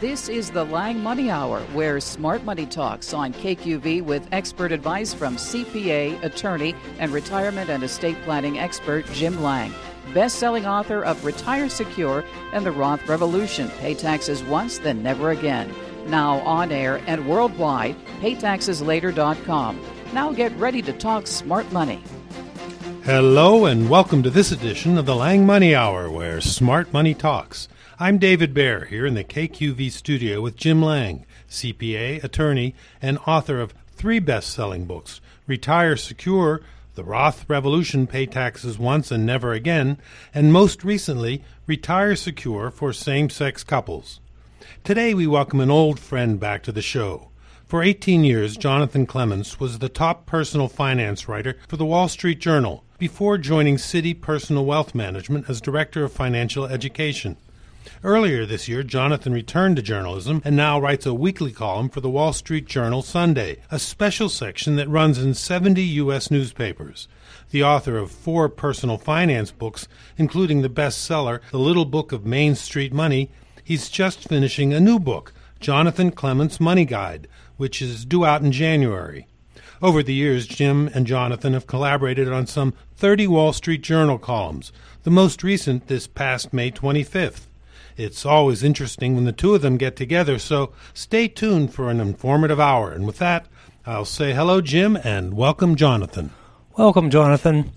This is the Lange Money Hour, where smart money talks on KQV with expert advice from CPA, attorney, and retirement and estate planning expert Jim Lange. Best selling author of Retire Secure and The Roth Revolution Pay Taxes Once, Then Never Again. Now on air and worldwide, paytaxeslater.com. Now get ready to talk smart money. Hello, and welcome to this edition of the Lange Money Hour, where smart money talks. I'm David Baer here in the KQV studio with Jim Lange, CPA, attorney, and author of three best selling books Retire Secure, The Roth Revolution Pay Taxes Once and Never Again, and most recently, Retire Secure for Same Sex Couples. Today we welcome an old friend back to the show. For 18 years, Jonathan Clements was the top personal finance writer for the Wall Street Journal before joining Citi Personal Wealth Management as Director of Financial Education. Earlier this year, Jonathan returned to journalism and now writes a weekly column for the Wall Street Journal Sunday, a special section that runs in 70 U.S. newspapers. The author of four personal finance books, including the bestseller The Little Book of Main Street Money, he's just finishing a new book, Jonathan Clements' Money Guide, which is due out in January. Over the years, Jim and Jonathan have collaborated on some 30 Wall Street Journal columns, the most recent this past May 25th. It's always interesting when the two of them get together, so stay tuned for an informative hour. And with that, I'll say hello, Jim, and welcome, Jonathan. Welcome, Jonathan.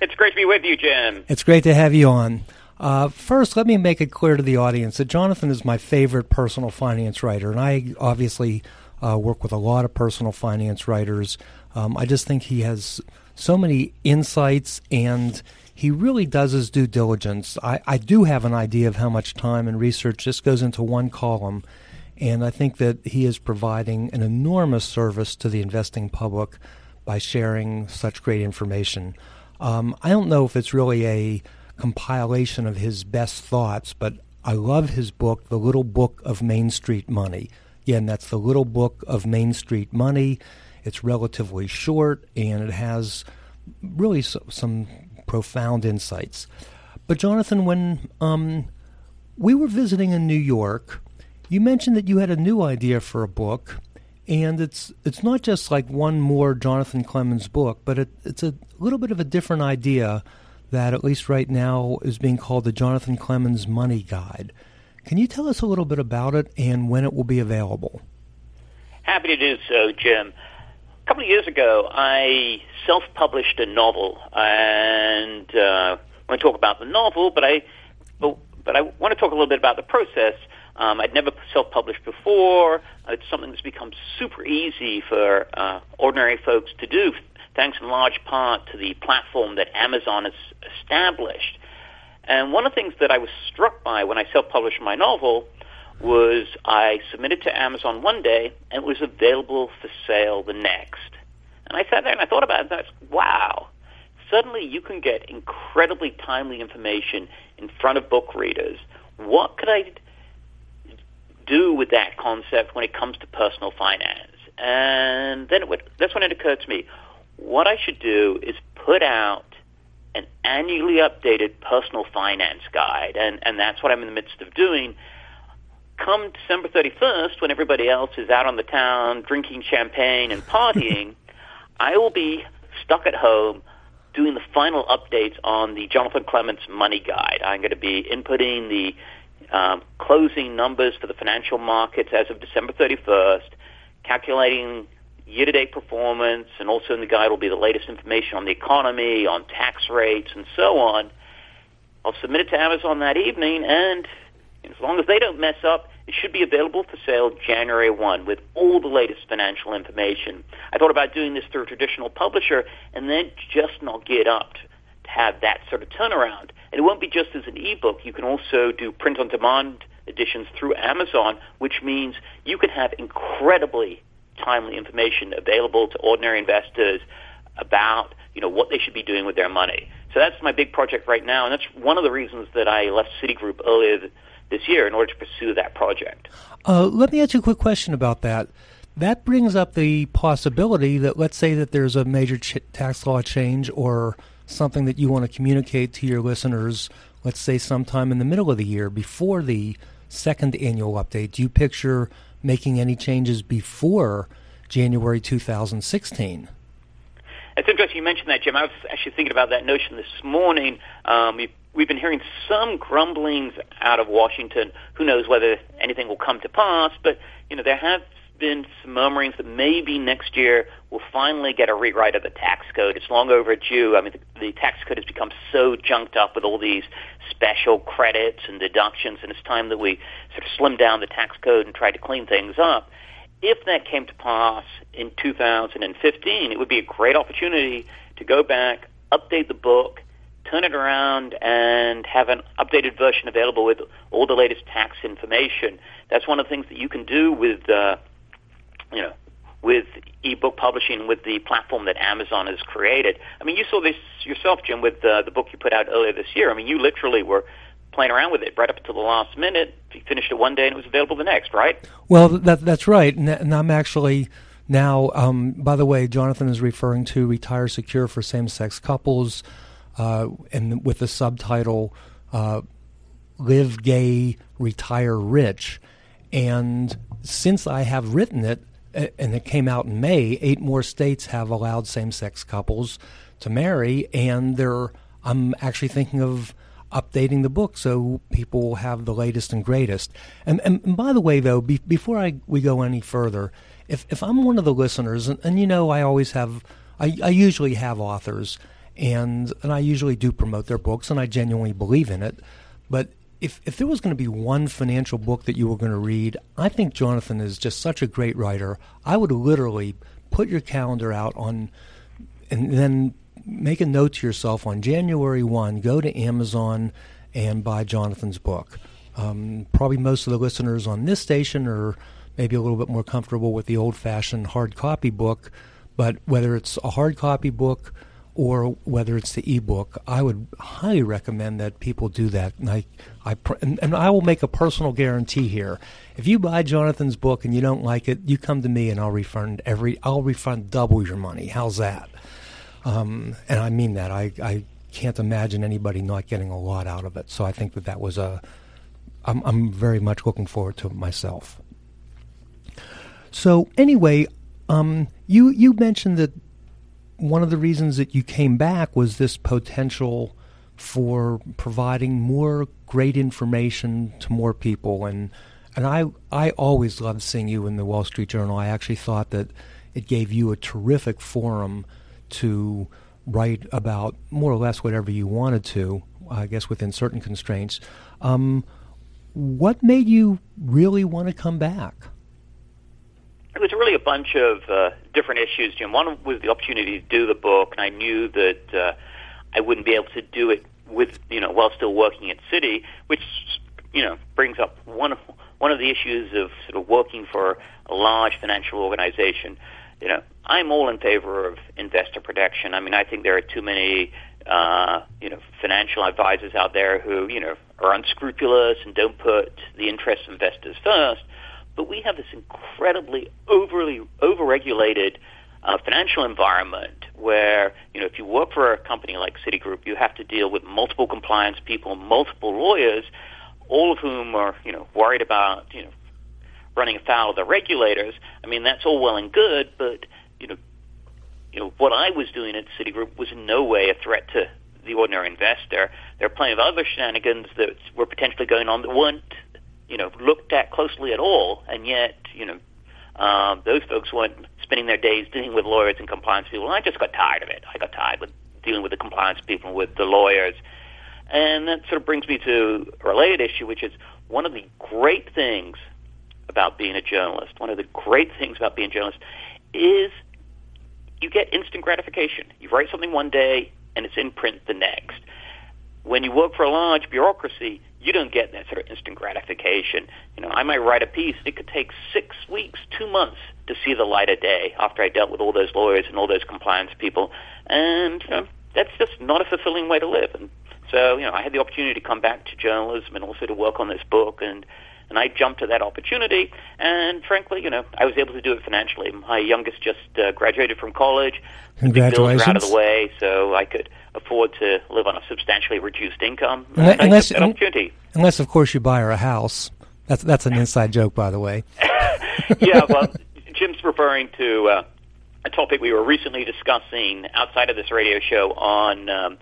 It's great to be with you, Jim. It's great to have you on. Uh, first, let me make it clear to the audience that Jonathan is my favorite personal finance writer, and I obviously uh, work with a lot of personal finance writers. Um, I just think he has so many insights and he really does his due diligence. I, I do have an idea of how much time and research just goes into one column, and I think that he is providing an enormous service to the investing public by sharing such great information. Um, I don't know if it's really a compilation of his best thoughts, but I love his book, The Little Book of Main Street Money. Again, that's The Little Book of Main Street Money. It's relatively short and it has really some profound insights. But Jonathan, when um, we were visiting in New York, you mentioned that you had a new idea for a book, and it's it's not just like one more Jonathan Clements book, but it, it's a little bit of a different idea that at least right now is being called the Jonathan Clements Money Guide. Can you tell us a little bit about it and when it will be available? Happy to do so, Jim a couple of years ago, I self-published a novel, and uh, I want to talk about the novel, but I but, but I want to talk a little bit about the process. Um, I'd never self-published before. It's something that's become super easy for uh, ordinary folks to do, thanks in large part to the platform that Amazon has established. And one of the things that I was struck by when I self-published my novel was I submitted to Amazon one day and it was available for sale the next. And I sat there and I thought about it and I thought, wow, suddenly you can get incredibly timely information in front of book readers. What could I do with that concept when it comes to personal finance? And then it would, that's when it occurred to me, what I should do is put out an annually updated personal finance guide. And, and that's what I'm in the midst of doing come December 31st, when everybody else is out on the town drinking champagne and partying, I will be stuck at home doing the final updates on the Jonathan Clements Money Guide. I'm going to be inputting the um, closing numbers for the financial markets as of December 31st, calculating year-to-date performance, and also in the guide will be the latest information on the economy, on tax rates, and so on. I'll submit it to Amazon that evening, and as long as they don't mess up, it should be available for sale January 1 with all the latest financial information. I thought about doing this through a traditional publisher and then just not get up to have that sort of turnaround. And it won't be just as an ebook. You can also do print on demand editions through Amazon, which means you can have incredibly timely information available to ordinary investors about you know what they should be doing with their money. So that's my big project right now, and that's one of the reasons that I left Citigroup earlier this year in order to pursue that project. Uh, let me ask you a quick question about that. That brings up the possibility that let's say that there's a major ch- tax law change or something that you want to communicate to your listeners, let's say sometime in the middle of the year before the second annual update, do you picture making any changes before January 2016? It's interesting you mentioned that, Jim. I was actually thinking about that notion this morning. Um, we've been hearing some grumblings out of Washington. Who knows whether anything will come to pass? But you know, there have been some murmurings that maybe next year we'll finally get a rewrite of the tax code. It's long overdue. I mean, the, the tax code has become so junked up with all these special credits and deductions, and it's time that we sort of slim down the tax code and try to clean things up. If that came to pass in 2015, it would be a great opportunity to go back, update the book, turn it around, and have an updated version available with all the latest tax information. That's one of the things that you can do with uh, you know, with ebook publishing with the platform that Amazon has created. I mean, you saw this yourself, Jim, with uh, the book you put out earlier this year. I mean, you literally were playing around with it right up until the last minute. You finished it one day and it was available the next, right? Well, that, that's right. And, and I'm actually now, um, by the way, Jonathan is referring to Retire Secure for Same Sex Couples uh, and with the subtitle uh, Live Gay, Retire Rich. And since I have written it, and it came out in May, eight more states have allowed same sex couples to marry, and I'm actually thinking of updating the book so people have the latest and greatest. And, and, and by the way, though, be, before I, we go any further, if, if I'm one of the listeners, and, and you know, I always have, I, I usually have authors, and, and I usually do promote their books, and I genuinely believe in it. But if if there was going to be one financial book that you were going to read, I think Jonathan is just such a great writer. I would literally put your calendar out on, and then make a note to yourself on January one. Go to Amazon and buy Jonathan's book. Um, probably most of the listeners on this station are maybe a little bit more comfortable with the old-fashioned hard copy book, but whether it's a hard copy book or whether it's the ebook, I would highly recommend that people do that. And I, I, and, and, I will make a personal guarantee here. If you buy Jonathan's book and you don't like it, you come to me and I'll refund every. I'll refund double your money. How's that? Um, and I mean that. I, I can't imagine anybody not getting a lot out of it. So I think that that was a. I'm, I'm very much looking forward to it myself. So anyway, um, you you mentioned that one of the reasons that you came back was this potential for providing more great information to more people and and I I always loved seeing you in the Wall Street Journal. I actually thought that it gave you a terrific forum to write about more or less whatever you wanted to, I guess within certain constraints. Um, what made you really want to come back? It was really a bunch of uh, different issues, Jim. One was the opportunity to do the book, and I knew that uh, I wouldn't be able to do it with you know while still working at Citi, which you know brings up one of one of the issues of sort of working for a large financial organization. You know, I'm all in favor of investor protection. I mean, I think there are too many uh, you know financial advisors out there who you know are unscrupulous and don't put the interests of investors first. But we have this incredibly overly overregulated uh, financial environment where you know if you work for a company like Citigroup, you have to deal with multiple compliance people, multiple lawyers, all of whom are you know worried about you know running afoul of the regulators. I mean that's all well and good, but you know you know what I was doing at Citigroup was in no way a threat to the ordinary investor. There are plenty of other shenanigans that were potentially going on that weren't you know, looked at closely at all, and yet, you know, um, those folks weren't spending their days dealing with lawyers and compliance people. And I just got tired of it. I got tired with dealing with the compliance people, and with the lawyers. And that sort of brings me to a related issue, which is one of the great things about being a journalist, one of the great things about being a journalist is you get instant gratification. You write something one day and it's in print the next. When you work for a large bureaucracy, you don't get that sort of instant gratification. You know, I might write a piece. It could take six weeks, two months to see the light of day after I dealt with all those lawyers and all those compliance people. And you know, that's just not a fulfilling way to live. And so, you know, I had the opportunity to come back to journalism and also to work on this book and and I jumped to that opportunity. And frankly, you know, I was able to do it financially. My youngest just uh, graduated from college. Congratulations! The bills out of the way, so I could afford to live on a substantially reduced income. Unless, unless, unless, of course, you buy her a house. That's that's an inside joke, by the way. yeah, well, Jim's referring to uh, a topic we were recently discussing outside of this radio show on um,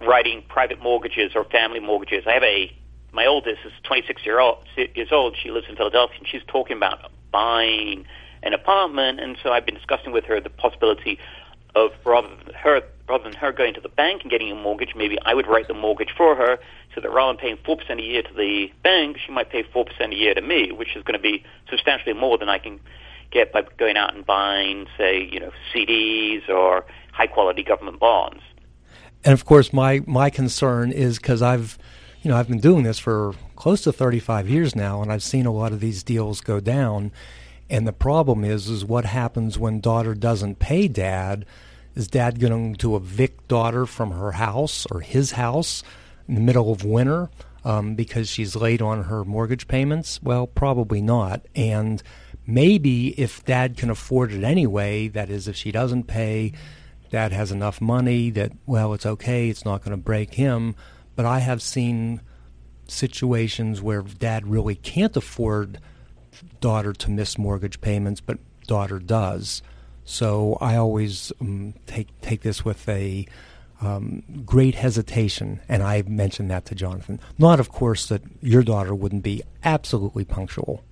writing private mortgages or family mortgages. I have a my oldest is 26 year old, years old. She lives in Philadelphia, and she's talking about buying an apartment. And so I've been discussing with her the possibility of rather than her rather than her going to the bank and getting a mortgage, maybe I would write the mortgage for her, so that rather than paying four percent a year to the bank, she might pay four percent a year to me, which is going to be substantially more than I can get by going out and buying, say, you know, CDs or high quality government bonds. And of course, my my concern is because I've, you know, I've been doing this for close to 35 years now, and I've seen a lot of these deals go down. And the problem is, is what happens when daughter doesn't pay dad? Is dad going to evict daughter from her house or his house in the middle of winter um, because she's late on her mortgage payments? Well, probably not. And maybe if dad can afford it anyway, that is, if she doesn't pay, dad has enough money that, well, it's okay, it's not going to break him. But I have seen situations where dad really can't afford daughter to miss mortgage payments, but daughter does. So I always um, take take this with a um, great hesitation, and I mentioned that to Jonathan. Not, of course, that your daughter wouldn't be absolutely punctual.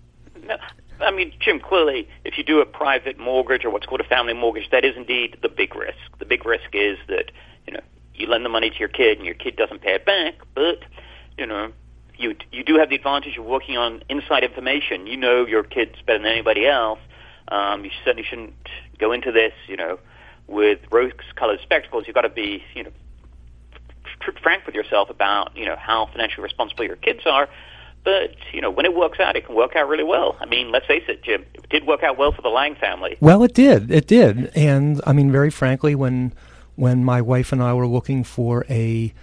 No, I mean, Jim, clearly, if you do a private mortgage or what's called a family mortgage, that is indeed the big risk. The big risk is that you know you lend the money to your kid and your kid doesn't pay it back, but you know you you do have the advantage of working on inside information. You know your kids better than anybody else. Um, you certainly shouldn't go into this, you know, with rose-colored spectacles. You've got to be, you know, frank with yourself about, you know, how financially responsible your kids are. But you know, when it works out, it can work out really well. I mean, let's face it, Jim. It did work out well for the Lange family. Well, it did. It did. And I mean, very frankly, when when my wife and I were looking for a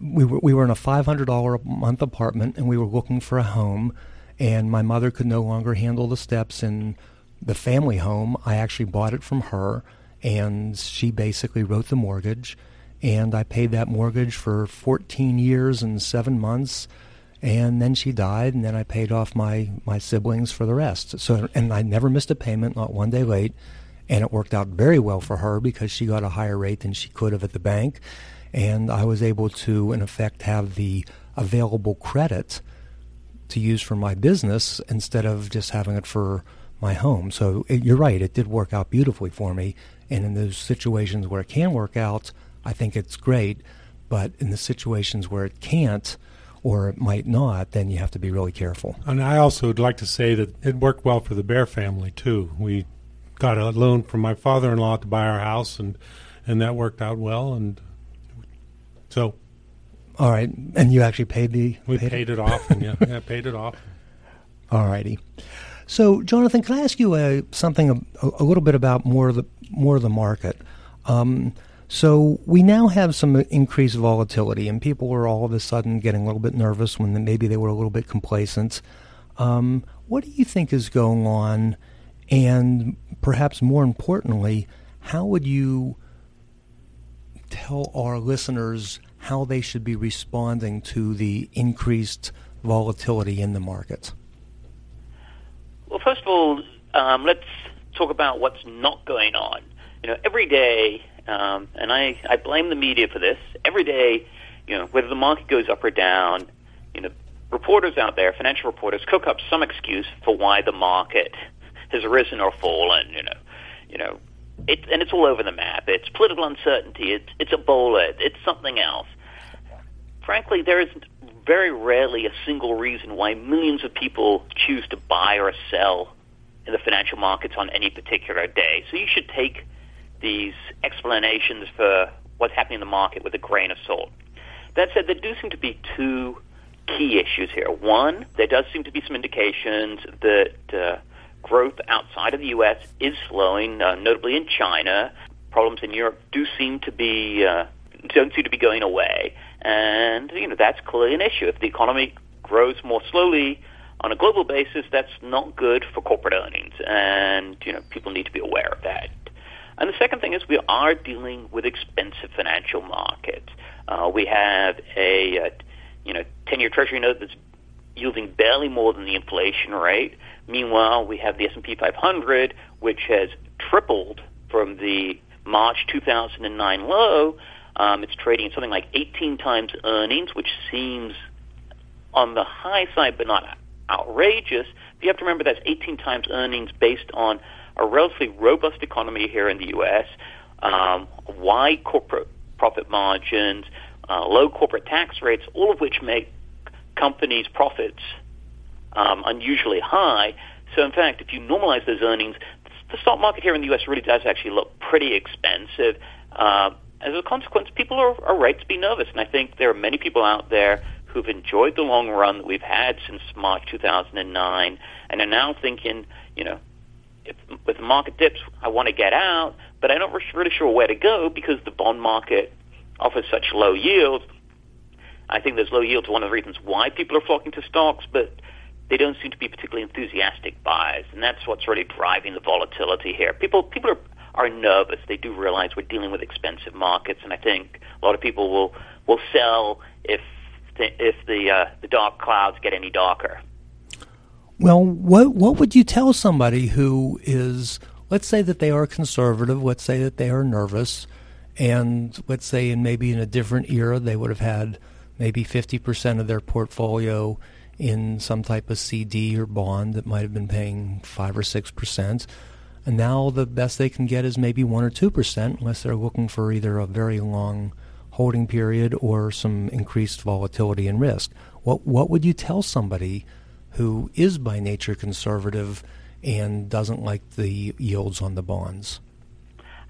we were we were in a five hundred dollar a month apartment, and we were looking for a home. And my mother could no longer handle the steps in the family home. I actually bought it from her, and she basically wrote the mortgage. And I paid that mortgage for 14 years and seven months. And then she died, and then I paid off my, my siblings for the rest. So, and I never missed a payment, not one day late. And it worked out very well for her because she got a higher rate than she could have at the bank and I was able to, in effect, have the available credit to use for my business instead of just having it for my home. So it, you're right; it did work out beautifully for me. And in those situations where it can work out, I think it's great. But in the situations where it can't, or it might not, then you have to be really careful. And I also would like to say that it worked well for the Bear family too. We got a loan from my father-in-law to buy our house, and and that worked out well. And so, all right, and you actually paid the we paid, paid it? it? off. And yeah, yeah, paid it off. All righty. So, Jonathan, can I ask you uh, something a, a, little bit about more of the more of the market? Um, so we now have some increased volatility, and people are all of a sudden getting a little bit nervous when maybe they were a little bit complacent. Um, what do you think is going on? And perhaps more importantly, how would you tell our listeners how they should be responding to the increased volatility in the market? Well, first of all, um, let's talk about what's not going on. You know, every day, um, and I, I blame the media for this. Every day, you know, whether the market goes up or down, you know, reporters out there, financial reporters, cook up some excuse for why the market has risen or fallen. You know, you know, it, and it's all over the map. It's political uncertainty. It's it's Ebola. It's something else. Frankly, there is very rarely a single reason why millions of people choose to buy or sell in the financial markets on any particular day. So you should take these explanations for what's happening in the market with a grain of salt. That said, there do seem to be two key issues here. One, there does seem to be some indications that uh, growth outside of the U.S. is slowing, uh, notably in China. Problems in Europe do seem to be uh, don't seem to be going away, and you know that's clearly an issue. If the economy grows more slowly on a global basis, that's not good for corporate earnings, and you know people need to be aware of that. And the second thing is we are dealing with expensive financial markets. Uh, we have a uh, you know ten-year Treasury note that's yielding barely more than the inflation rate. Meanwhile, we have the S&P 500, which has tripled from the March 2009 low. Um, it's trading something like 18 times earnings, which seems on the high side, but not outrageous. But you have to remember that's 18 times earnings based on a relatively robust economy here in the U.S., um, wide corporate profit margins, uh, low corporate tax rates, all of which make companies' profits um, unusually high. So, in fact, if you normalize those earnings, the stock market here in the U.S. really does actually look pretty expensive. Uh, as a consequence, people are, are right to be nervous, and I think there are many people out there who've enjoyed the long run that we've had since March 2009 and are now thinking, you know, if, with market dips, I want to get out, but I'm not really sure where to go because the bond market offers such low yields. I think those low yields are one of the reasons why people are flocking to stocks, but they don't seem to be particularly enthusiastic buyers, and that's what's really driving the volatility here. People people are are nervous. They do realize we're dealing with expensive markets, and I think a lot of people will will sell if the, if the uh, the dark clouds get any darker. Well, what what would you tell somebody who is, let's say that they are conservative, let's say that they are nervous, and let's say in maybe in a different era they would have had maybe 50% of their portfolio in some type of CD or bond that might have been paying 5 or 6%. And now the best they can get is maybe 1 or 2% unless they're looking for either a very long holding period or some increased volatility and risk. What what would you tell somebody who is by nature conservative and doesn't like the yields on the bonds?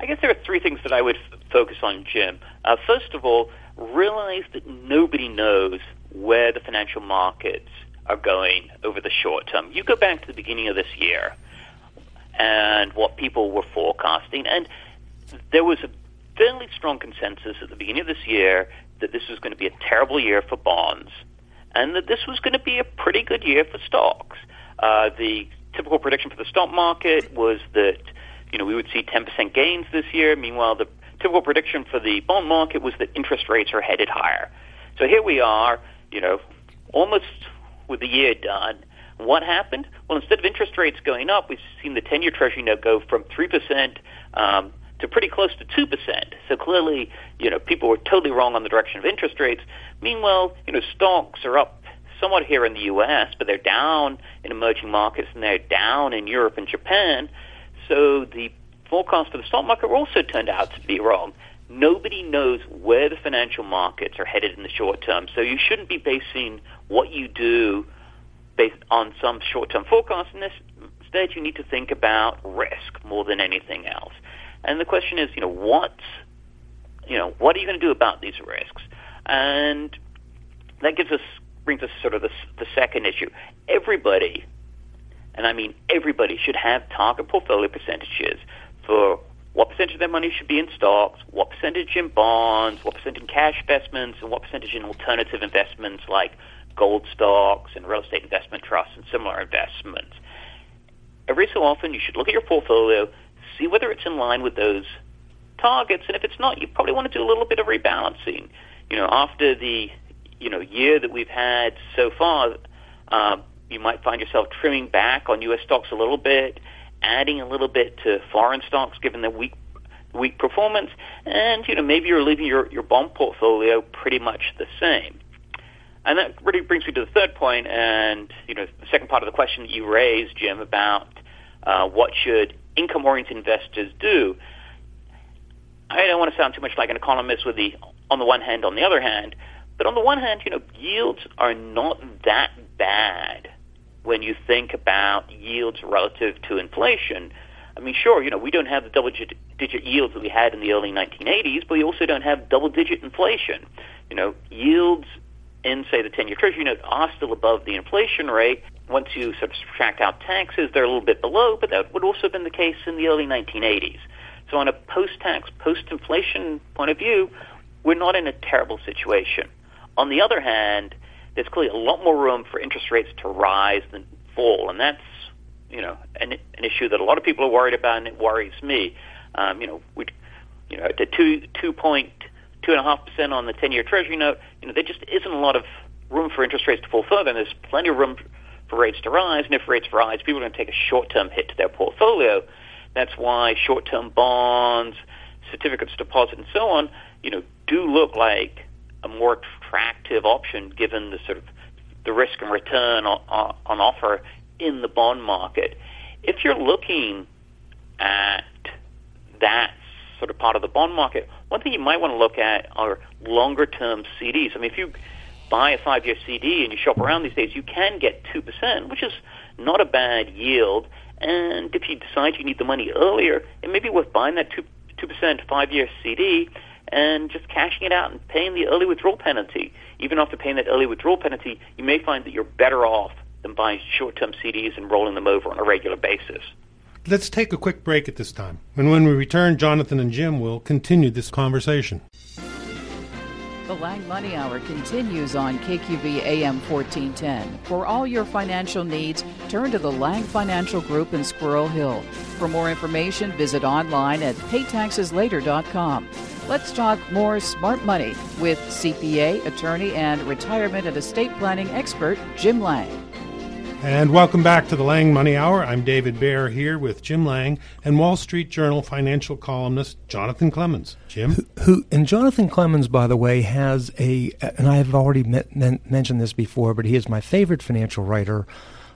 I guess there are three things that I would f- focus on, Jim. Uh, first of all, realize that nobody knows where the financial markets are going over the short term. You go back to the beginning of this year and what people were forecasting, and there was a fairly strong consensus at the beginning of this year that this was going to be a terrible year for bonds and that this was going to be a pretty good year for stocks. Uh, the typical prediction for the stock market was that you know we would see 10% gains this year. Meanwhile, the typical prediction for the bond market was that interest rates are headed higher. So here we are, you know, almost with the year done. What happened? Well, instead of interest rates going up, we've seen the 10-year Treasury note go from 3% um, to pretty close to 2%. So clearly, you know, people were totally wrong on the direction of interest rates. Meanwhile, you know, stocks are up somewhat here in the U.S., but they're down in emerging markets and they're down in Europe and Japan. So the forecast for the stock market also turned out to be wrong. Nobody knows where the financial markets are headed in the short term. So you shouldn't be basing what you do based on some short-term forecast. Instead, you need to think about risk more than anything else. And the question is, you know, what, you know, what are you going to do about these risks? And that gives us brings us sort of the, the second issue. Everybody, and I mean everybody, should have target portfolio percentages for what percentage of their money should be in stocks, what percentage in bonds, what percentage in cash investments, and what percentage in alternative investments like gold stocks and real estate investment trusts and similar investments. Every so often, you should look at your portfolio, see whether it's in line with those targets, and if it's not, you probably want to do a little bit of rebalancing. You know, after the you know year that we've had so far, uh, you might find yourself trimming back on U.S. stocks a little bit, adding a little bit to foreign stocks given the weak weak performance, and you know maybe you're leaving your your bond portfolio pretty much the same. And that really brings me to the third point, and you know the second part of the question that you raised, Jim, about uh, what should income-oriented investors do. I don't want to sound too much like an economist with the on the one hand, on the other hand, but on the one hand, you know, yields are not that bad when you think about yields relative to inflation. I mean, sure, you know, we don't have the double-digit yields that we had in the early 1980s, but we also don't have double-digit inflation. You know, yields in, say, the 10-year Treasury note are still above the inflation rate. Once you sort of subtract out taxes, they're a little bit below, but that would also have been the case in the early 1980s. So on a post-tax, post-inflation point of view, we're not in a terrible situation. On the other hand, there's clearly a lot more room for interest rates to rise than fall, and that's you know an, an issue that a lot of people are worried about, and it worries me. Um, you know, we, you know, at two two point two and a half percent on the ten year Treasury note, you know, there just isn't a lot of room for interest rates to fall further, and there's plenty of room for rates to rise. And if rates rise, people are going to take a short-term hit to their portfolio. That's why short-term bonds, certificates of deposit, and so on, you know, do look like a more attractive option given the sort of the risk and return on, on offer in the bond market. If you're looking at that sort of part of the bond market, one thing you might want to look at are longer term CDs. I mean, if you buy a five year CD and you shop around these days, you can get 2%, which is not a bad yield. And if you decide you need the money earlier, it may be worth buying that 2, 2% five year CD and just cashing it out and paying the early withdrawal penalty. Even after paying that early withdrawal penalty, you may find that you're better off than buying short term CDs and rolling them over on a regular basis. Let's take a quick break at this time. And when we return, Jonathan and Jim will continue this conversation. The Lange Money Hour continues on KQV AM 1410. For all your financial needs, turn to the Lange Financial Group in Squirrel Hill. For more information, visit online at paytaxeslater.com. Let's talk more smart money with CPA, attorney, and retirement and estate planning expert Jim Lange. And welcome back to the Lange Money Hour. I'm David Baer here with Jim Lange and Wall Street Journal financial columnist Jonathan Clements. Jim? Who, who and Jonathan Clements, by the way, has a, and I have already mentioned this before, but he is my favorite financial writer.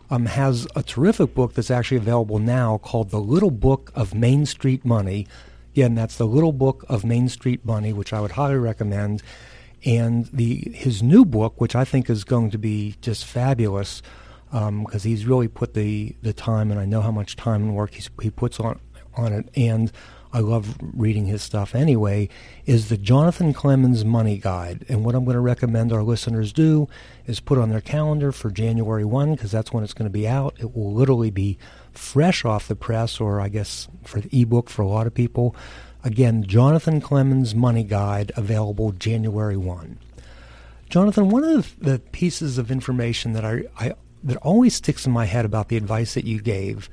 Um, has a terrific book that's actually available now called The Little Book of Main Street Money. Again, that's The Little Book of Main Street Money, which I would highly recommend. And the his new book, which I think is going to be just fabulous, because um, he's really put the, the time, and I know how much time and work he's, he puts on on it, and I love reading his stuff anyway. Is the Jonathan Clements Money Guide, and what I'm going to recommend our listeners do is put on their calendar for January one, because that's when it's going to be out. It will literally be fresh off the press, or I guess for the ebook for a lot of people. Again, Jonathan Clements Money Guide available January one. Jonathan, one of the pieces of information that I, I that always sticks in my head about the advice that you gave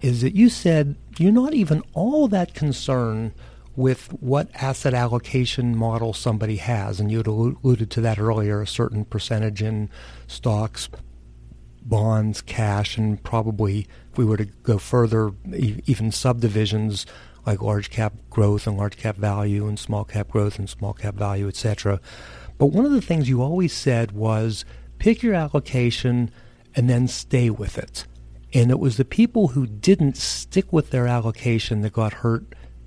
is that you said you're not even all that concerned with what asset allocation model somebody has, and you had alluded to that earlier a certain percentage in stocks, bonds, cash, and probably if we were to go further, even subdivisions like large cap growth and large cap value and small cap growth and small cap value, etc. But one of the things you always said was pick your allocation and then stay with it. And it was the people who didn't stick with their allocation that got hurt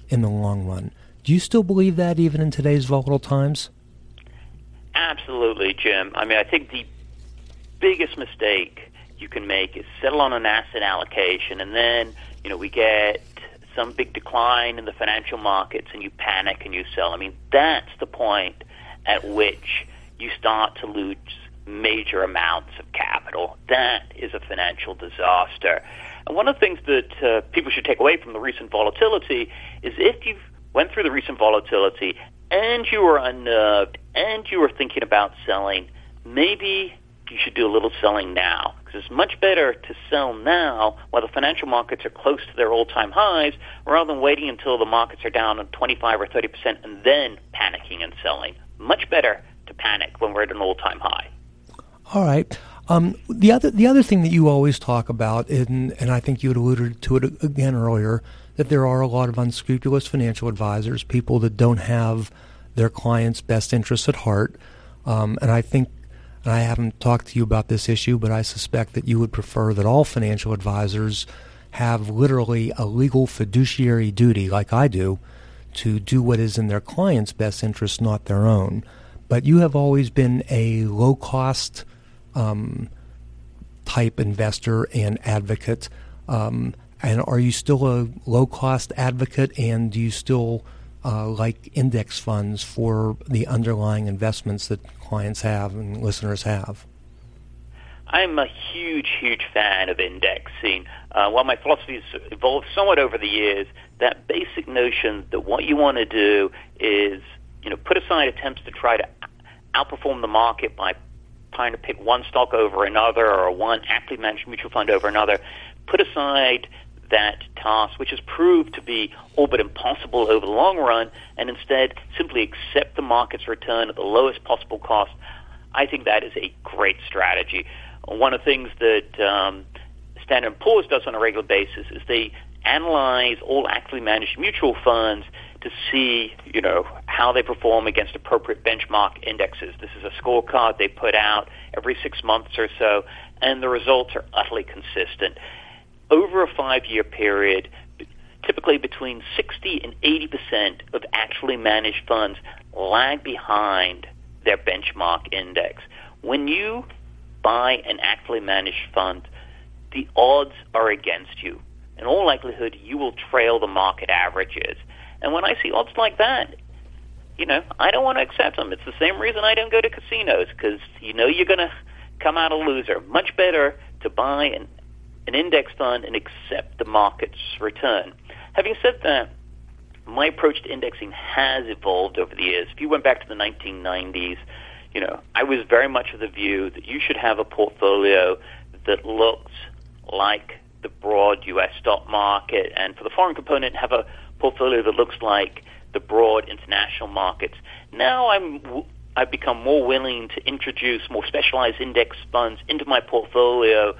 in the long run. Do you still believe that even in today's volatile times? Absolutely, Jim. I mean, I think the biggest mistake you can make is settle on an asset allocation and then, you know, we get some big decline in the financial markets and you panic and you sell. I mean, that's the point at which you start to lose major amounts of capital. That is a financial disaster. And one of the things that uh, people should take away from the recent volatility is if you went through the recent volatility and you were unnerved and you were thinking about selling, maybe you should do a little selling now because it's much better to sell now while the financial markets are close to their all-time highs rather than waiting until the markets are down 25 or 30 percent and then panicking and selling. Much better to panic when we're at an all-time high. All right. Um, the other the other thing that you always talk about, and, and I think you had alluded to it again earlier, that there are a lot of unscrupulous financial advisors, people that don't have their clients' best interests at heart. Um, and I think, and I haven't talked to you about this issue, but I suspect that you would prefer that all financial advisors have literally a legal fiduciary duty, like I do, to do what is in their client's best interest, not their own. But you have always been a low cost um, type investor and advocate? Um, and are you still a low cost advocate? And do you still uh, like index funds for the underlying investments that clients have and listeners have? I'm a huge, huge fan of indexing. Uh, while my philosophy has evolved somewhat over the years, that basic notion that what you want to do is, you know, put aside attempts to try to outperform the market by trying to pick one stock over another or one aptly managed mutual fund over another, put aside that task, which has proved to be all but impossible over the long run, and instead simply accept the market's return at the lowest possible cost. I think that is a great strategy. One of the things that um, Standard & Poor's does on a regular basis is they analyze all actively managed mutual funds to see, you know, how they perform against appropriate benchmark indexes. This is a scorecard they put out every six months or so, and the results are utterly consistent. Over a five-year period, typically between 60 and 80 percent of actually managed funds lag behind their benchmark index. When you buy an actively managed fund, the odds are against you. In all likelihood, you will trail the market averages. And when I see odds like that, you know, I don't want to accept them. It's the same reason I don't go to casinos because you know you're going to come out a loser. Much better to buy an, an index fund and accept the market's return. Having said that, my approach to indexing has evolved over the years. If you went back to the 1990s, you know, I was very much of the view that you should have a portfolio that looked like the broad U.S. stock market, and for the foreign component, have a portfolio that looks like the broad international markets. Now I'm I've become more willing to introduce more specialized index funds into my portfolio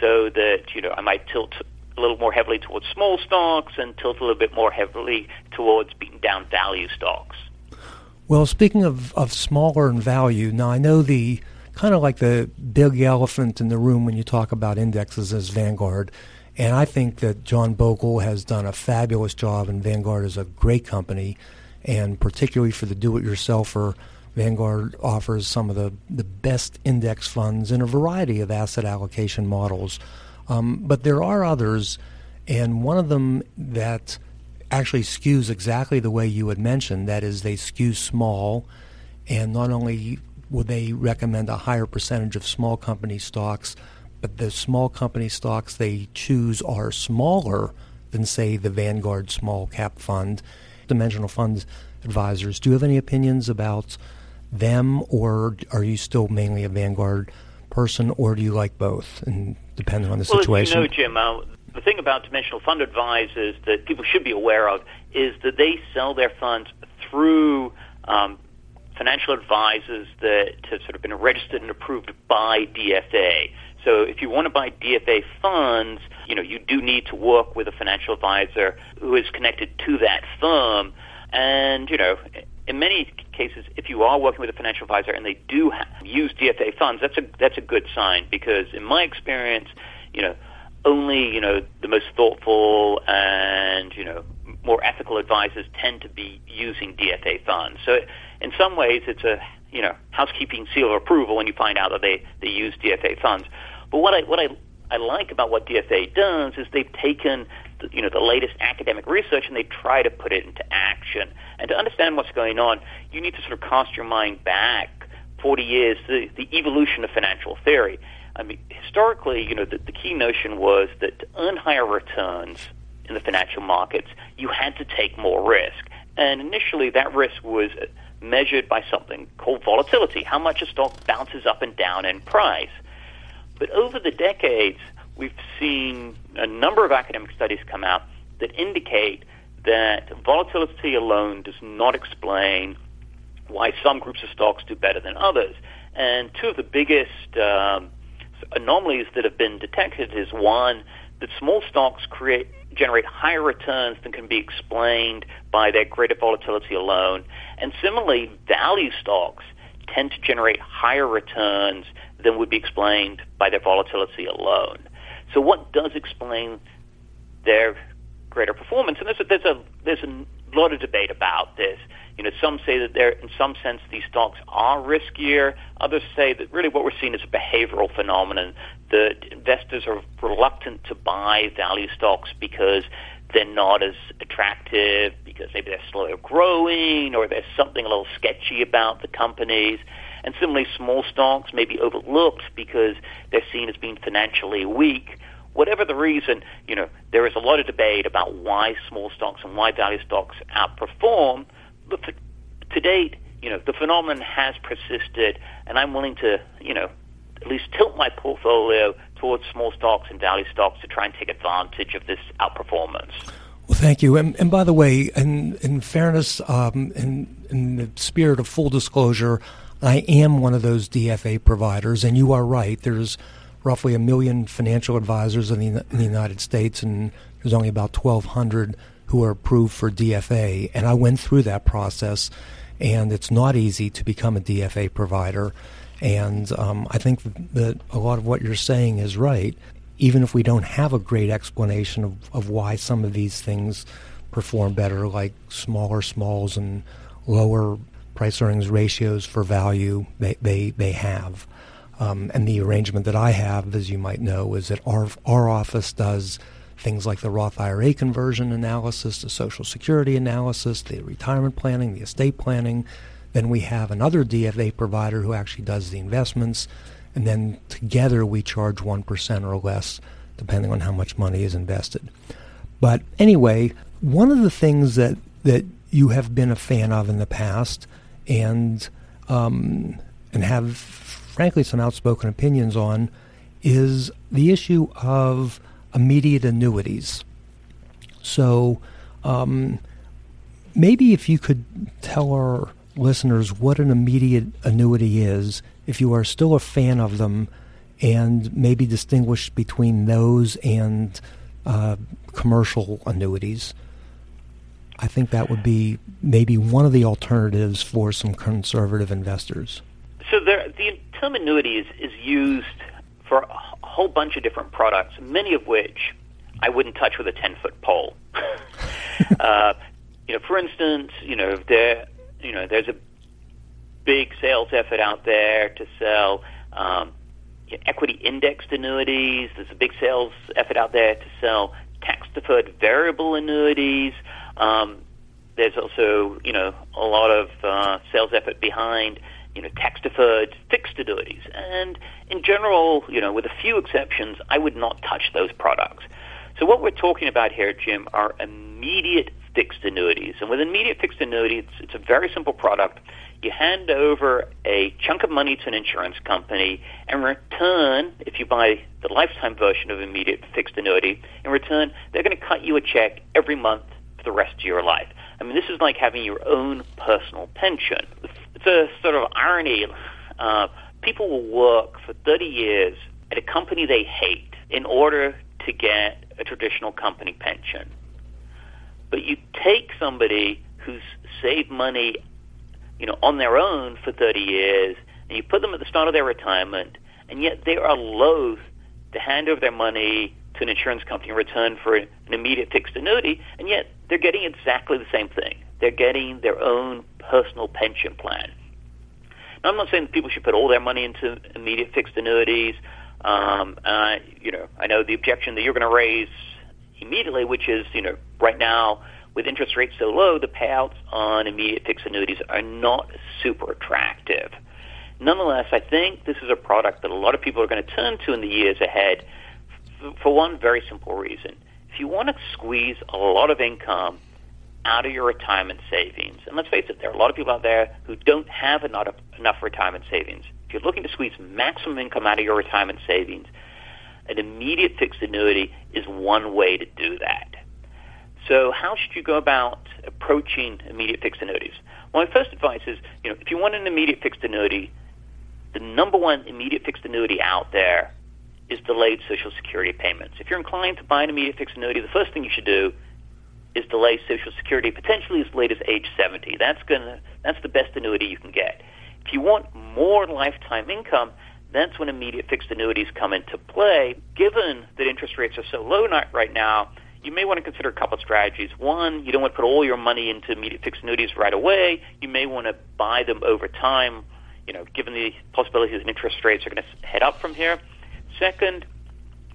so that you know I might tilt a little more heavily towards small stocks and tilt a little bit more heavily towards beating down value stocks. Well, speaking of, of smaller and value, now I know the kind of like the big elephant in the room when you talk about indexes is Vanguard. And I think that John Bogle has done a fabulous job, and Vanguard is a great company. And particularly for the do it yourselfer, Vanguard offers some of the, the best index funds in a variety of asset allocation models. Um, but there are others, and one of them that actually skews exactly the way you had mentioned that is, they skew small, and not only would they recommend a higher percentage of small company stocks, but the small company stocks they choose are smaller than, say, the Vanguard Small Cap Fund. Dimensional Funds advisors, do you have any opinions about them, or are you still mainly a Vanguard person, or do you like both, and depending on the well, situation? Well, you know, Jim, uh, the thing about dimensional fund advisors that people should be aware of is that they sell their funds through um, financial advisors that have sort of been registered and approved by DFA. So if you want to buy DFA funds, you know, you do need to work with a financial advisor who is connected to that firm. And, you know, in many cases, if you are working with a financial advisor and they do have, use DFA funds, that's a that's a good sign because in my experience, you know, only you know the most thoughtful and you know more ethical advisors tend to be using DFA funds. So in some ways, it's a you know housekeeping seal of approval when you find out that they they use DFA funds. But what I what I I like about what DFA does is they've taken the, you know the latest academic research and they try to put it into action. And to understand what's going on, you need to sort of cast your mind back 40 years the, the evolution of financial theory. I mean, historically, you know, the, the key notion was that to earn higher returns in the financial markets, you had to take more risk. And initially, that risk was measured by something called volatility, how much a stock bounces up and down in price. But over the decades, we've seen a number of academic studies come out that indicate that volatility alone does not explain why some groups of stocks do better than others. And two of the biggest um, anomalies that have been detected is one, that small stocks create generate higher returns than can be explained by their greater volatility alone. And similarly, value stocks tend to generate higher returns than would be explained by their volatility alone. So what does explain their greater performance? And there's a, there's a, there's a lot of debate about this. You know, some say that they're, in some sense, these stocks are riskier. Others say that really what we're seeing is a behavioral phenomenon. That investors are reluctant to buy value stocks because they're not as attractive, because maybe they're slower growing, or there's something a little sketchy about the companies. And similarly, small stocks may be overlooked because they're seen as being financially weak. Whatever the reason, you know, there is a lot of debate about why small stocks and why value stocks outperform. But for, to date, you know, the phenomenon has persisted, and I'm willing to, you know, at least tilt my portfolio towards small stocks and value stocks to try and take advantage of this outperformance. Well, thank you. And, and by the way, in, in fairness, um, in, in the spirit of full disclosure, I am one of those DFA providers, and you are right. There's roughly a million financial advisors in the, in the United States, and there's only about 1,200 who are approved for DFA. And I went through that process, and it's not easy to become a DFA provider. And um, I think that a lot of what you're saying is right. Even if we don't have a great explanation of, of why some of these things perform better, like smaller smalls and lower price earnings ratios for value, they, they, they have. Um, and the arrangement that I have, as you might know, is that our, our office does things like the Roth IRA conversion analysis, the Social Security analysis, the retirement planning, the estate planning. Then we have another DFA provider who actually does the investments. And then together we charge 1% or less, depending on how much money is invested. But anyway, one of the things that, that you have been a fan of in the past and, um, and have frankly, some outspoken opinions on is the issue of immediate annuities. So, um, maybe if you could tell our listeners what an immediate annuity is, if you are still a fan of them, and maybe distinguish between those and uh, commercial annuities. I think that would be maybe one of the alternatives for some conservative investors. So there, the term annuity is, is used for a whole bunch of different products, many of which I wouldn't touch with a 10 foot pole. uh, you know, for instance, you know, there, you know, there's a big sales effort out there to sell um, equity indexed annuities. There's a big sales effort out there to sell tax deferred variable annuities. Um, there's also, you know, a lot of uh, sales effort behind you know, tax deferred fixed annuities. And in general, you know, with a few exceptions, I would not touch those products. So what we're talking about here, Jim, are immediate fixed annuities. And with immediate fixed annuity, it's, it's a very simple product. You hand over a chunk of money to an insurance company, and in return, if you buy the lifetime version of immediate fixed annuity, in return, they're going to cut you a check every month the rest of your life. I mean, this is like having your own personal pension. It's a sort of irony. Uh, people will work for 30 years at a company they hate in order to get a traditional company pension. But you take somebody who's saved money, you know, on their own for 30 years, and you put them at the start of their retirement, and yet they are loath to hand over their money to an insurance company in return for an immediate fixed annuity, and yet they're getting exactly the same thing. They're getting their own personal pension plan. Now, I'm not saying that people should put all their money into immediate fixed annuities. Um, you know, I know the objection that you're going to raise immediately, which is, you know, right now with interest rates so low, the payouts on immediate fixed annuities are not super attractive. Nonetheless, I think this is a product that a lot of people are going to turn to in the years ahead for one very simple reason. If you want to squeeze a lot of income out of your retirement savings, and let's face it, there are a lot of people out there who don't have enough, retirement savings. If you're looking to squeeze maximum income out of your retirement savings, an immediate fixed annuity is one way to do that. So how should you go about approaching immediate fixed annuities? Well, my first advice is, you know, if you want an immediate fixed annuity, the number one immediate fixed annuity out there is delayed Social Security payments. If you're inclined to buy an immediate fixed annuity, the first thing you should do is delay Social Security potentially as late as age 70. That's gonna that's the best annuity you can get. If you want more lifetime income, that's when immediate fixed annuities come into play. Given that interest rates are so low right now, you may want to consider a couple of strategies. One, you don't want to put all your money into immediate fixed annuities right away. You may want to buy them over time, you know, given the possibility that interest rates are going to head up from here. Second,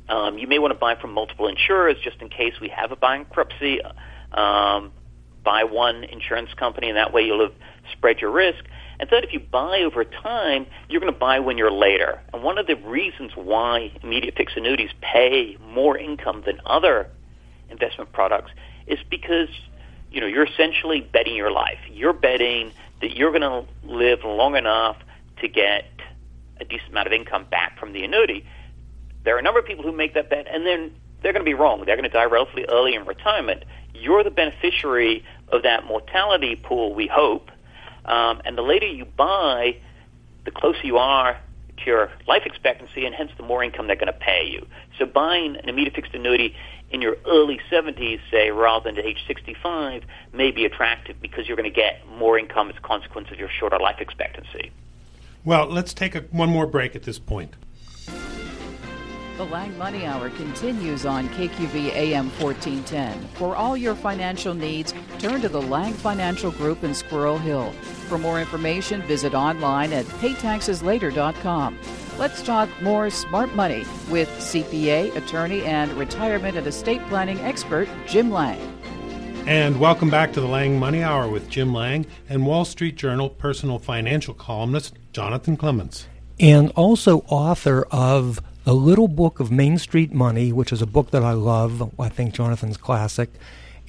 um, you may want to buy from multiple insurers just in case we have a bankruptcy. Um, buy one insurance company, and that way you'll have spread your risk. And third, if you buy over time, you're going to buy when you're later. And one of the reasons why immediate fixed annuities pay more income than other investment products is because you know you're essentially betting your life. You're betting that you're going to live long enough to get a decent amount of income back from the annuity. There are a number of people who make that bet, and then they're going to be wrong. They're going to die relatively early in retirement. You're the beneficiary of that mortality pool, we hope. Um, and the later you buy, the closer you are to your life expectancy, and hence the more income they're going to pay you. So buying an immediate fixed annuity in your early 70s, say, rather than at age 65, may be attractive because you're going to get more income as a consequence of your shorter life expectancy. Well, let's take a, one more break at this point. The Lange Money Hour continues on KQV AM 1410. For all your financial needs, turn to the Lange Financial Group in Squirrel Hill. For more information, visit online at paytaxeslater.com. Let's talk more smart money with CPA, attorney, and retirement and estate planning expert Jim Lange. And welcome back to the Lange Money Hour with Jim Lange and Wall Street Journal personal financial columnist Jonathan Clements. And also author of A Little Book of Main Street Money, which is a book that I love. I think Jonathan's classic.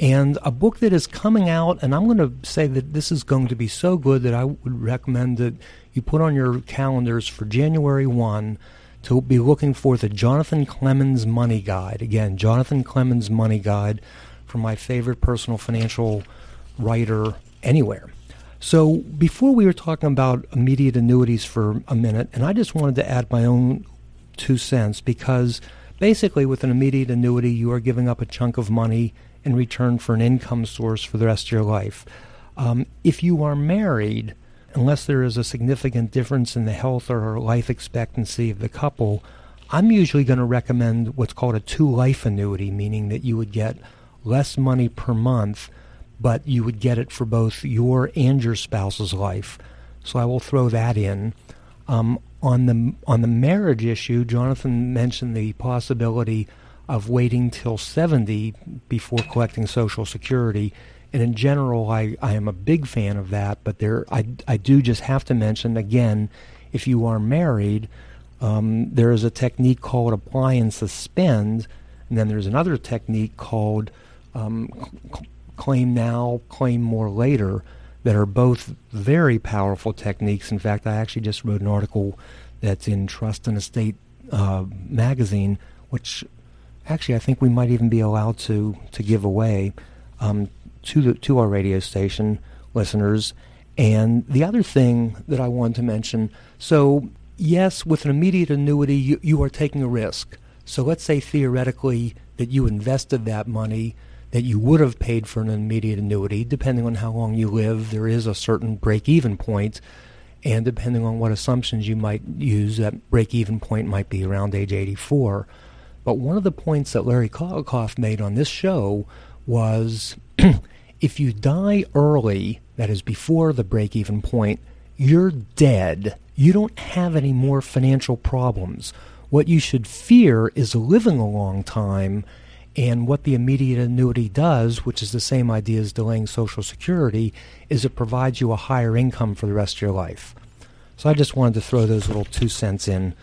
And a book that is coming out, and I'm going to say that this is going to be so good that I would recommend that you put on your calendars for January 1 to be looking for the Jonathan Clements Money Guide. Again, Jonathan Clements Money Guide from my favorite personal financial writer anywhere. So, before we were talking about immediate annuities for a minute, and I just wanted to add my own two cents because basically, with an immediate annuity, you are giving up a chunk of money in return for an income source for the rest of your life. Um, if you are married, unless there is a significant difference in the health or life expectancy of the couple, I'm usually going to recommend what's called a two life annuity, meaning that you would get less money per month, but you would get it for both your and your spouse's life. So I will throw that in. Um, on the on the marriage issue, Jonathan mentioned the possibility of waiting till 70 before collecting Social Security and in general, I, I am a big fan of that. But there, I, I do just have to mention again, if you are married, um, there is a technique called apply and suspend, and then there's another technique called um, c- claim now, claim more later, that are both very powerful techniques. In fact, I actually just wrote an article that's in Trust and Estate uh, magazine, which actually I think we might even be allowed to to give away. Um, to the to our radio station listeners. And the other thing that I wanted to mention, so yes, with an immediate annuity, you, you are taking a risk. So let's say theoretically that you invested that money that you would have paid for an immediate annuity, depending on how long you live, there is a certain break even point, and depending on what assumptions you might use, that break even point might be around age 84. But one of the points that Larry Kotlikoff made on this show was if you die early, that is before the break even point, you're dead. You don't have any more financial problems. What you should fear is living a long time. And what the immediate annuity does, which is the same idea as delaying Social Security, is it provides you a higher income for the rest of your life. So I just wanted to throw those little two cents in.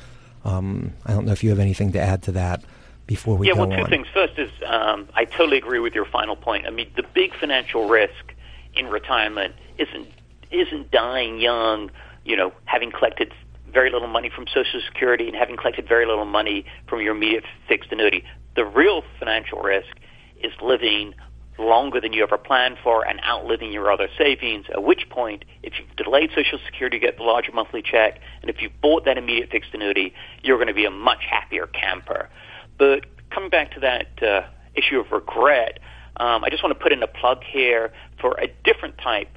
Um, I don't know if you have anything to add to that before we go on. yeah, well, two on. things. First is um, I totally agree with your final point. I mean, the big financial risk in retirement isn't isn't dying young, you know, having collected very little money from Social Security and having collected very little money from your immediate fixed annuity. The real financial risk is living longer than you ever planned for and outliving your other savings, at which point, if you've delayed Social Security, you get the larger monthly check, and if you've bought that immediate fixed annuity, you're going to be a much happier camper. But coming back to that uh, issue of regret, um, I just want to put in a plug here for a different type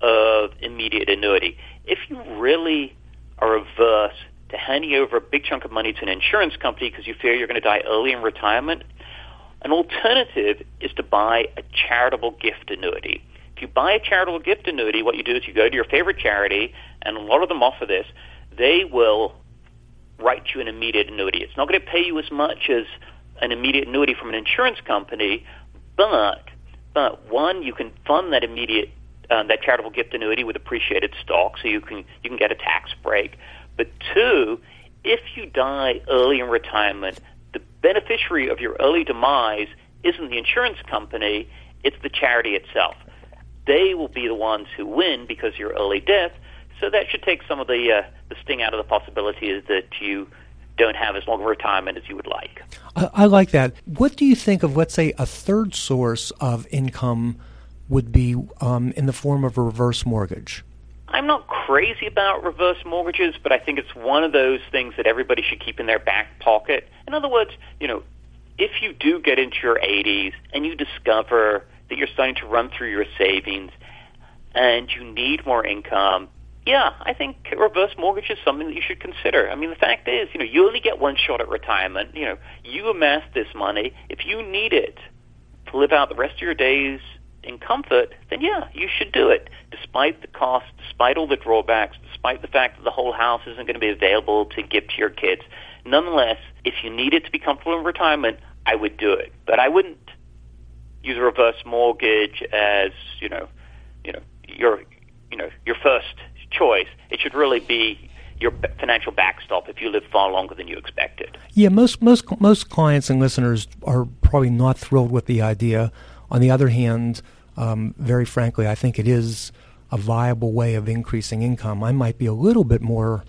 of immediate annuity. If you really are averse to handing over a big chunk of money to an insurance company because you fear you're going to die early in retirement, an alternative is to buy a charitable gift annuity. If you buy a charitable gift annuity, what you do is you go to your favorite charity, and a lot of them offer this. They will write you an immediate annuity. It's not going to pay you as much as an immediate annuity from an insurance company, but but one, you can fund that immediate uh, that charitable gift annuity with appreciated stock, so you can you can get a tax break. But two, if you die early in retirement, the beneficiary of your early demise isn't the insurance company; it's the charity itself. They will be the ones who win because of your early death. So that should take some of the uh, the sting out of the possibility that you don't have as long a retirement as you would like. I, I like that. What do you think of, let's say, a third source of income would be um, in the form of a reverse mortgage? I'm not crazy about reverse mortgages, but I think it's one of those things that everybody should keep in their back pocket. In other words, you know, if you do get into your 80s and you discover that you're starting to run through your savings and you need more income, yeah, I think reverse mortgage is something that you should consider. I mean, the fact is, you know, you only get one shot at retirement. You know, you amass this money. If you need it to live out the rest of your days in comfort, then yeah, you should do it, despite the cost, despite all the drawbacks, despite the fact that the whole house isn't going to be available to give to your kids. Nonetheless, if you need it to be comfortable in retirement, I would do it. But I wouldn't use a reverse mortgage as, you know, you know, your you know, your first choice. It should really be your financial backstop if you live far longer than you expected. Yeah, most most most clients and listeners are probably not thrilled with the idea. On the other hand, um, very frankly, I think it is a viable way of increasing income. I might be a little bit more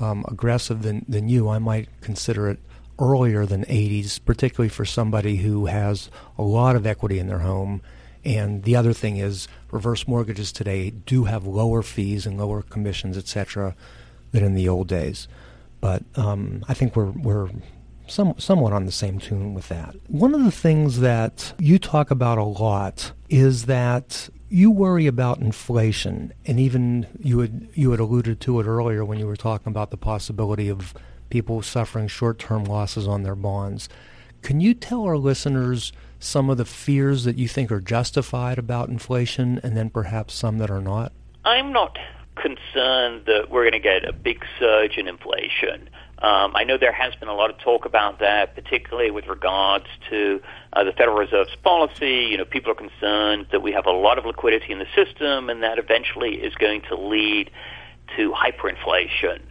um, aggressive than than you. I might consider it earlier than 80s, particularly for somebody who has a lot of equity in their home. And the other thing is, reverse mortgages today do have lower fees and lower commissions, etc., than in the old days. But um, I think we're we're some, somewhat on the same tune with that. One of the things that you talk about a lot is that you worry about inflation, and even you had you had alluded to it earlier when you were talking about the possibility of people suffering short term losses on their bonds. Can you tell our listeners some of the fears that you think are justified about inflation and then perhaps some that are not? I'm not concerned that we're going to get a big surge in inflation. Um, I know there has been a lot of talk about that, particularly with regards to uh, the Federal Reserve's policy. You know, people are concerned that we have a lot of liquidity in the system, and that eventually is going to lead to hyperinflation.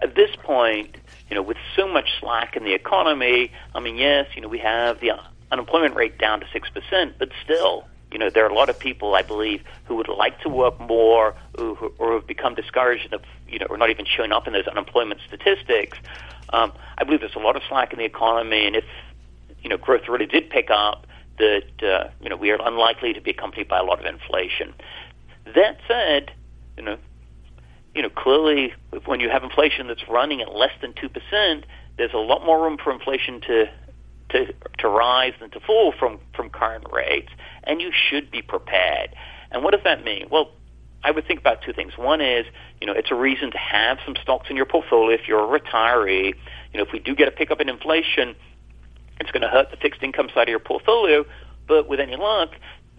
At this point, you know, with so much slack in the economy, I mean, yes, you know, we have the unemployment rate down to 6%, but still, you know, there are a lot of people, I believe, who would like to work more who, or have become discouraged of, you know, or not even showing up in those unemployment statistics. Um, I believe there's a lot of slack in the economy, and if, you know, growth really did pick up, that, uh, you know, we are unlikely to be accompanied by a lot of inflation. That said, you know, you know, clearly when you have inflation that's running at less than 2%, there's a lot more room for inflation to to to rise than to fall from from current rates, and you should be prepared. And what does that mean? Well, I would think about two things. One is, you know, it's a reason to have some stocks in your portfolio if you're a retiree. You know, if we do get a pickup in inflation, it's going to hurt the fixed income side of your portfolio. But with any luck,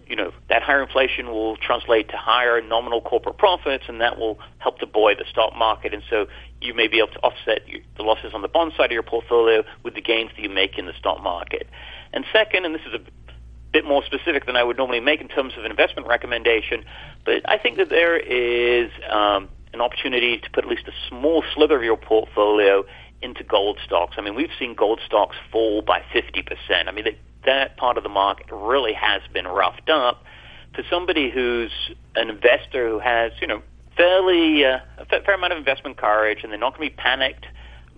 you know, that higher inflation will translate to higher nominal corporate profits, and that will help to buoy the stock market. And so you may be able to offset the losses on the bond side of your portfolio with the gains that you make in the stock market. And second, and this is a bit more specific than I would normally make in terms of an investment recommendation, but I think that there is um, an opportunity to put at least a small sliver of your portfolio into gold stocks. I mean, we've seen gold stocks fall by 50%. I mean, that that part of the market really has been roughed up. For somebody who's an investor who has, you know, fairly uh, a fair amount of investment courage, and they're not going to be panicked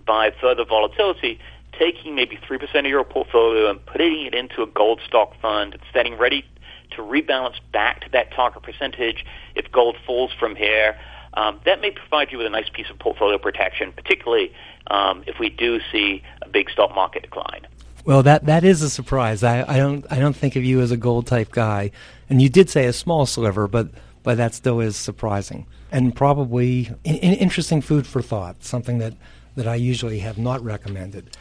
by further volatility, taking maybe three percent of your portfolio and putting it into a gold stock fund, and standing ready to rebalance back to that target percentage if gold falls from here. Um, that may provide you with a nice piece of portfolio protection, particularly um, if we do see a big stock market decline. Well, that that is a surprise. I, I don't I don't think of you as a gold type guy, and you did say a small sliver, but but that still is surprising and probably interesting food for thought. Something that that I usually have not recommended.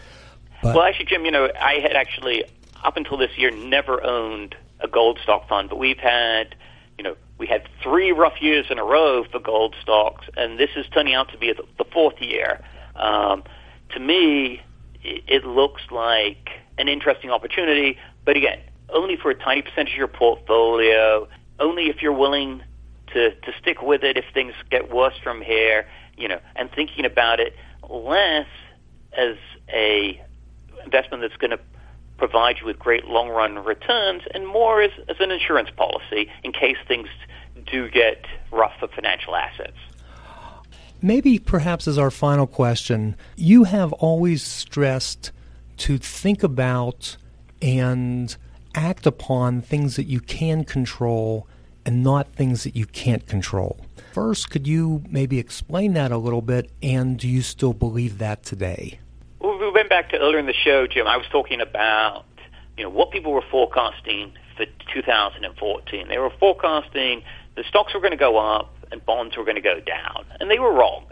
But well, actually, Jim, you know, I had actually up until this year never owned a gold stock fund, but we've had you know we had three rough years in a row for gold stocks, and this is turning out to be the fourth year. Um, to me, it looks like an interesting opportunity, but again, only for a tiny percentage of your portfolio, only if you're willing to, to stick with it if things get worse from here, you know, and thinking about it less as a investment that's going to provide you with great long run returns and more as, as an insurance policy in case things do get rough for financial assets. Maybe, perhaps, as our final question, you have always stressed to think about and act upon things that you can control and not things that you can't control. First, could you maybe explain that a little bit, and do you still believe that today? Back to earlier in the show, Jim. I was talking about you know what people were forecasting for 2014. They were forecasting the stocks were going to go up and bonds were going to go down, and they were wrong.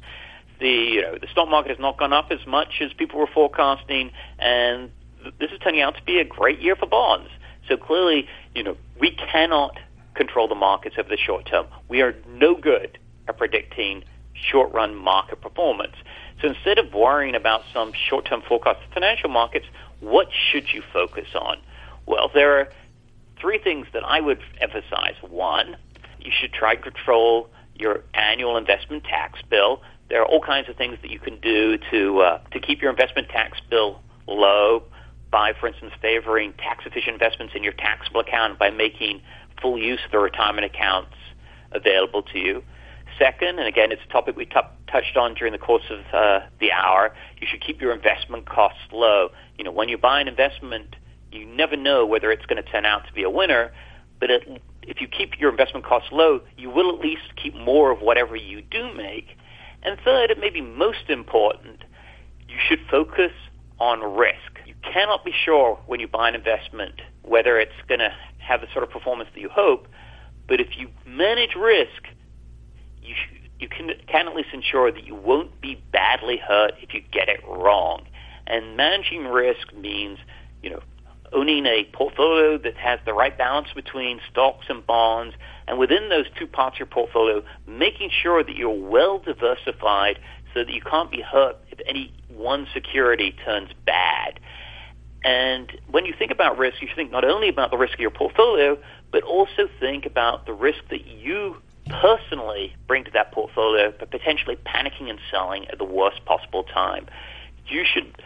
the you know the stock market has not gone up as much as people were forecasting, and this is turning out to be a great year for bonds. So clearly, you know, we cannot control the markets over the short term. We are no good at predicting short run market performance. So instead of worrying about some short term forecast of financial markets, what should you focus on? Well, there are three things that I would emphasize. One, you should try to control your annual investment tax bill. There are all kinds of things that you can do to uh, to keep your investment tax bill low by, for instance, favoring tax efficient investments in your taxable account by making full use of the retirement accounts available to you. Second, and again, it's a topic we t- touched on during the course of uh, the hour, you should keep your investment costs low. You know, when you buy an investment, you never know whether it's going to turn out to be a winner, but it, if you keep your investment costs low, you will at least keep more of whatever you do make. And third, it may be most important, you should focus on risk You cannot be sure when you buy an investment whether it's going to have the sort of performance that you hope. But if you manage risk, you can can at least ensure that you won't be badly hurt if you get it wrong. And managing risk means you know owning a portfolio that has the right balance between stocks and bonds, and within those two parts of your portfolio, making sure that you're well diversified so that you can't be hurt if any one security turns bad. And when you think about risk, you should think not only about the risk of your portfolio, but also think about the risk that you personally bring to that portfolio but potentially panicking and selling at the worst possible time. You should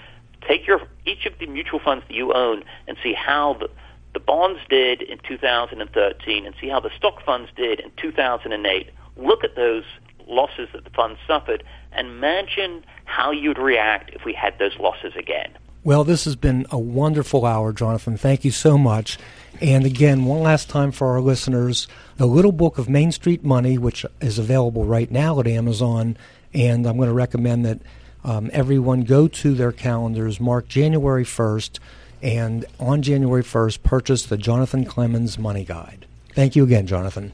take your each of the mutual funds that you own and see how the the bonds did in 2013 and see how the stock funds did in 2008. Look at those losses that the funds suffered and imagine how you'd react if we had those losses again. Well, this has been a wonderful hour, Jonathan. Thank you so much. And again, one last time for our listeners, the Little Book of Main Street Money, which is available right now at Amazon. And I'm going to recommend that um, everyone go to their calendars, mark January 1st, and on January 1st, purchase the Jonathan Clements Money Guide. Thank you again, Jonathan.